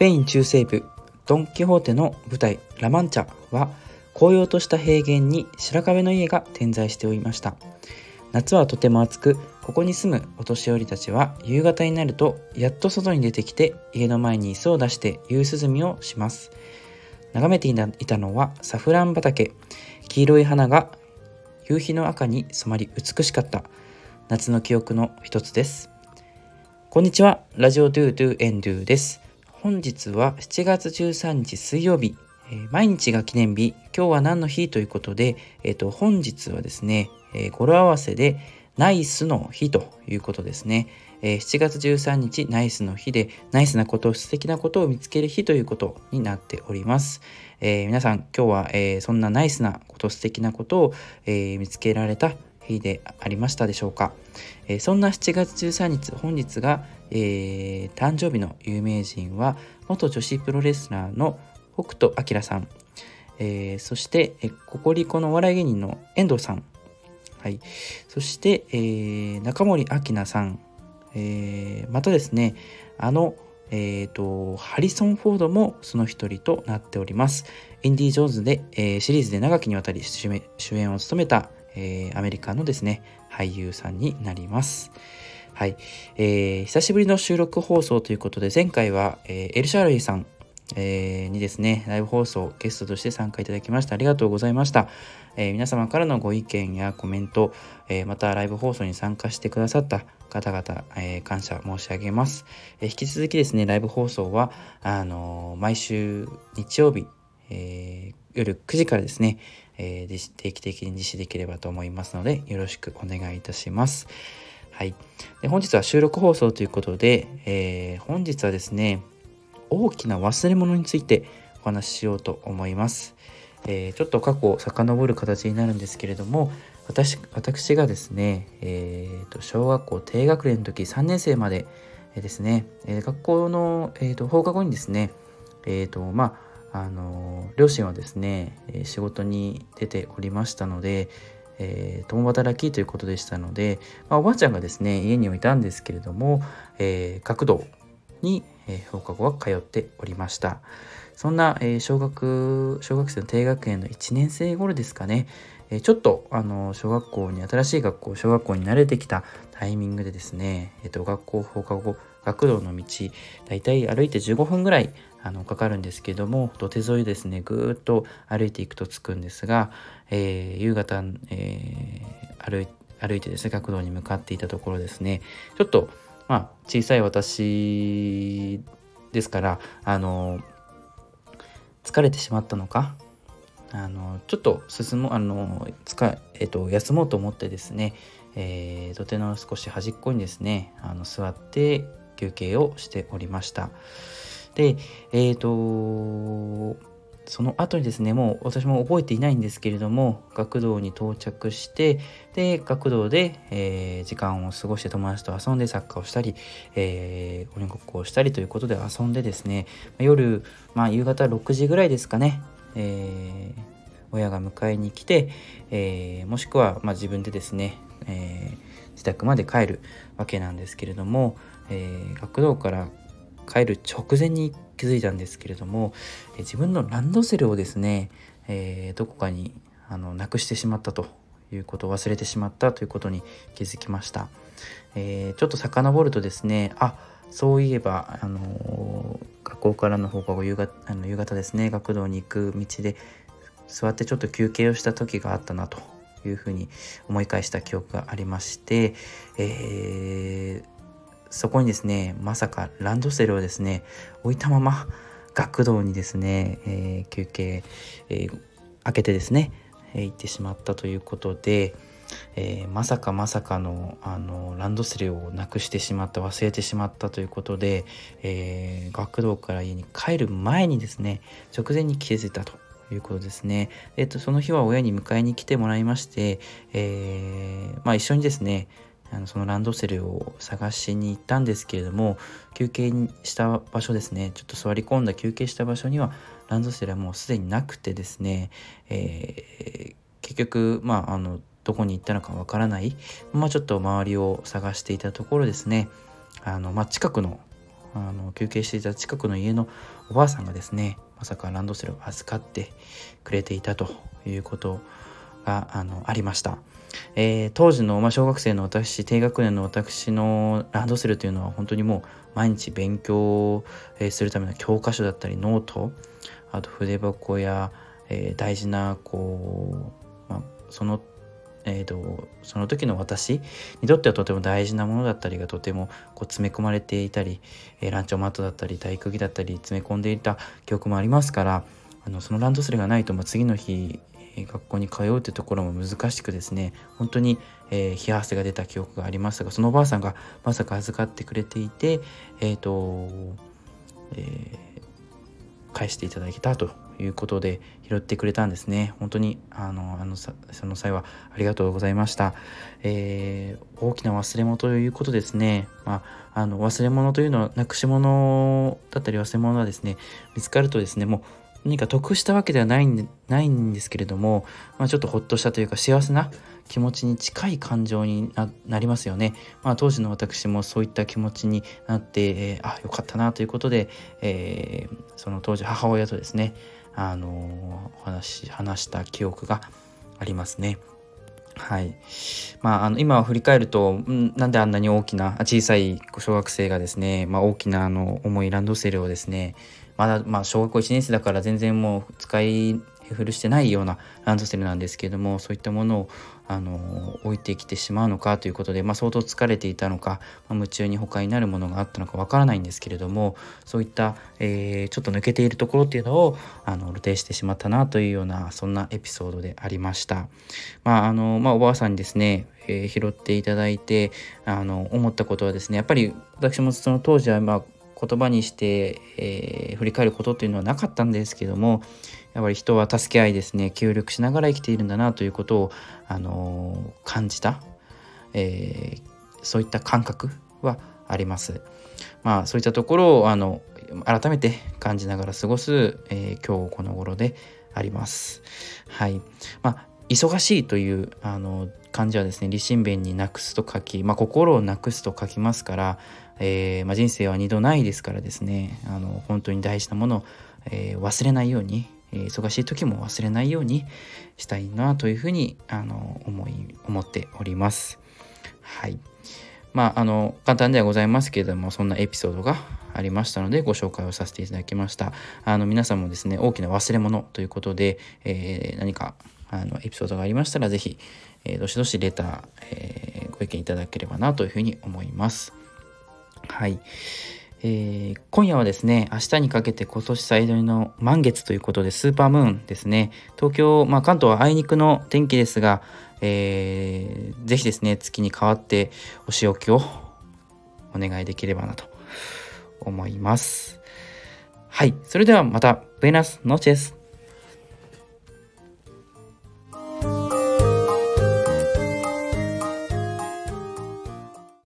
ペイン中西部ドン・キホーテの舞台「ラ・マンチャ」は荒涼とした平原に白壁の家が点在しておりました。夏はとても暑くここに住むお年寄りたちは夕方になるとやっと外に出てきて家の前に椅子を出して夕涼みをします。眺めていたのはサフラン畑。黄色い花が夕日の赤に染まり美しかった。夏の記憶の一つです。こんにちはラジオドゥドゥエンドゥです。本日は7月13日水曜日、えー、毎日が記念日。今日は何の日ということで、えーと、本日はですね、えー、語呂合わせでナイスの日ということですね、えー、7月13日ナイスの日でナイスなこと素敵なことを見つける日ということになっております、えー、皆さん今日は、えー、そんなナイスなこと素敵なことを、え見つけられた日でありましたでしょうか、えそんな7月13日本日が、え誕生日の有名人は元女子プロレスラーの北斗晶さん、えそして、えココリコのお笑い芸人の遠藤さん。はい、そして、えー、中森明菜さん、えー、またですねあの、えーと、ハリソン・フォードもその一人となっております。インディ・ジョーンズで、えー、シリーズで長きにわたり主演を務めた、えー、アメリカのですね俳優さんになります。はい、えー、久しぶりの収録放送ということで前回は、えー、エルシャーレイさんえー、にですね、ライブ放送ゲストとして参加いただきました。ありがとうございました。えー、皆様からのご意見やコメント、えー、またライブ放送に参加してくださった方々、え感謝申し上げます、え引き続きですね、ライブ放送は、あの毎週日曜日、え夜9時からですね、え定期的に実施できればと思いますので、よろしくお願いいたします。はい。で本日は収録放送ということで、え本日はですね、大きな忘れ物についてお話ししようと思います。えー、ちょっと過去を遡る形になるんですけれども私私がですね、えーと、小学校低学年の時3年生までですね、えー、学校の、えーと、放課後にですね、えーとまああの両親はですね仕事に出ておりましたので、えー、共働きということでしたので、まあ、おばあちゃんがですね家にはいたんですけれども、えー、学童に、えー、放課後は通っておりました。そんな、えー、小学、小学生の低学年の1年生頃ですかね、えー、ちょっと、あの、小学校に、新しい学校、小学校に慣れてきたタイミングでですね、えっ、ー、と、学校放課後、学童の道、だいたい歩いて15分ぐらい、あの、かかるんですけども、土手沿いですね、ぐーっと歩いていくと着くんですが、え夕方、え歩い歩いてですね、学童に向かっていたところですね、ちょっと、まあ、小さい私ですから、あの、疲れてしまったのか、あの、ちょっと進も、あの、つか、えっと、休もうと思ってですね、えー、土手の少し端っこにですね、あの、座って休憩をしておりました。で、えっ、ー、と、その後にですねもう私も覚えていないんですけれども学童に到着してで学童で、えー、時間を過ごして友達と遊んでサッカーをしたり、えー、鬼ごっこをしたりということで遊んでですね夜、まあ、夕方6時ぐらいですかね、えー、親が迎えに来て、えー、もしくは、まあ、自分でですね、えー、自宅まで帰るわけなんですけれども、えー、学童から帰る直前に気づいたんですけれども、え自分のランドセルをですね、えー、どこかにあのなくしてしまったということを忘れてしまったということに気づきました。えー、ちょっと遡るとですねあそういえば、あの学校からの放課後夕方あの夕方ですね学童に行く道で座ってちょっと休憩をした時があったなというふうに思い返した記憶がありまして、えー、そこにですねまさかランドセルをですね置いたまま学童にですね、えー、休憩、えー、開けてですね、えー、行ってしまったということで、えー、まさかまさかのあのランドセルをなくしてしまった忘れてしまったということで、えー、学童から家に帰る前にですね直前に気づいたということですね。えっ、とその日は親に迎えに来てもらいまして、えー、まあ、一緒にですねあのそのランドセルを探しに行ったんですけれども休憩した場所ですね。ちょっと座り込んだ休憩した場所にはランドセルはもうすでになくてですね、えー、結局まああのどこに行ったのかわからない。まあちょっと周りを探していたところですね。あの、まあ、近くのあの休憩していた近くの家のおばあさんがですねまさかランドセルを預かってくれていたということがあのありました。えー、当時の、まあ、小学生の私低学年の私のランドセルというのは本当にもう毎日勉強するための教科書だったりノートあと筆箱や、えー、大事なこう、まあ、そのえーと、その時の私にとってはとても大事なものだったりがとてもこう詰め込まれていたり、えー、ランチョンマットだったり体育着だったり詰め込んでいた記憶もありますからあのそのランドセルがないと、まあ、次の日学校に通うってところも難しくですね本当に、えー、冷や汗が出た記憶がありますがそのおばあさんがまさか預かってくれていてえっ、ー、と、えー、返していただけたということで拾ってくれたんですね。本当にあのあのその際はありがとうございました、えー、大きな忘れ物ということですね、まあ、あの忘れ物というのはなくし物だったり忘れ物はですね見つかるとですねもう何か得したわけではないんないんですけれども、まあ、ちょっとほっとしたというか幸せな気持ちに近い感情になりますよね。まあ、当時の私もそういった気持ちになって、えー、あよかったなということで、えー、その当時母親とですねあの話話した記憶がありますね。はい。まあ、あの、今振り返ると、なんであんなに大きな、小さい小学生がですね、まあ、大きなあの重いランドセルをですね、まだ、まあ、小学校1年生だから全然もう使い古してないようなランドセルなんですけれどもそういったものをあの置いてきてしまうのかということで、まあ、相当疲れていたのか、まあ、夢中に他になるものがあったのかわからないんですけれどもそういった、えー、ちょっと抜けているところっていうのをあの露呈してしまったなというようなそんなエピソードでありました。まああのまあ、おばあさんにですねえ、拾っていただいてあの思ったことはですねやっぱり私もその当時はまあ言葉にして、えー、振り返ることっていうのはなかったんですけどもやっぱり人は助け合いですね協力しながら生きているんだなということを、あのー、感じた、えー、そういった感覚はあります。まあそういったところをあの改めて感じながら過ごす、えー、今日この頃であります。はい。まあ忙しいというあの漢字はですね立身弁になくすと書き、まあ、心をなくすと書きますから、えー、まあ、人生は二度ないですからですねあの本当に大事なものを、えー、忘れないように、えー、忙しい時も忘れないようにしたいなというふうにあの思い思っております。はいまあ、あの簡単ではございますけれどもそんなエピソードがありましたのでご紹介をさせていただきましたあの皆さんもですね大きな忘れ物ということで、えー、何かあのエピソードがありましたら是非、えー、どしどしレター、えー、ご意見いただければなというふうに思います。はい。えー、今夜はですね、明日にかけて今年最大の満月ということで、スーパームーンですね。東京、まあ、関東はあいにくの天気ですが、えー、ぜひですね、月に代わってお仕置きをお願いできればなと思います。はい。それではまた、ブエナスノチェス。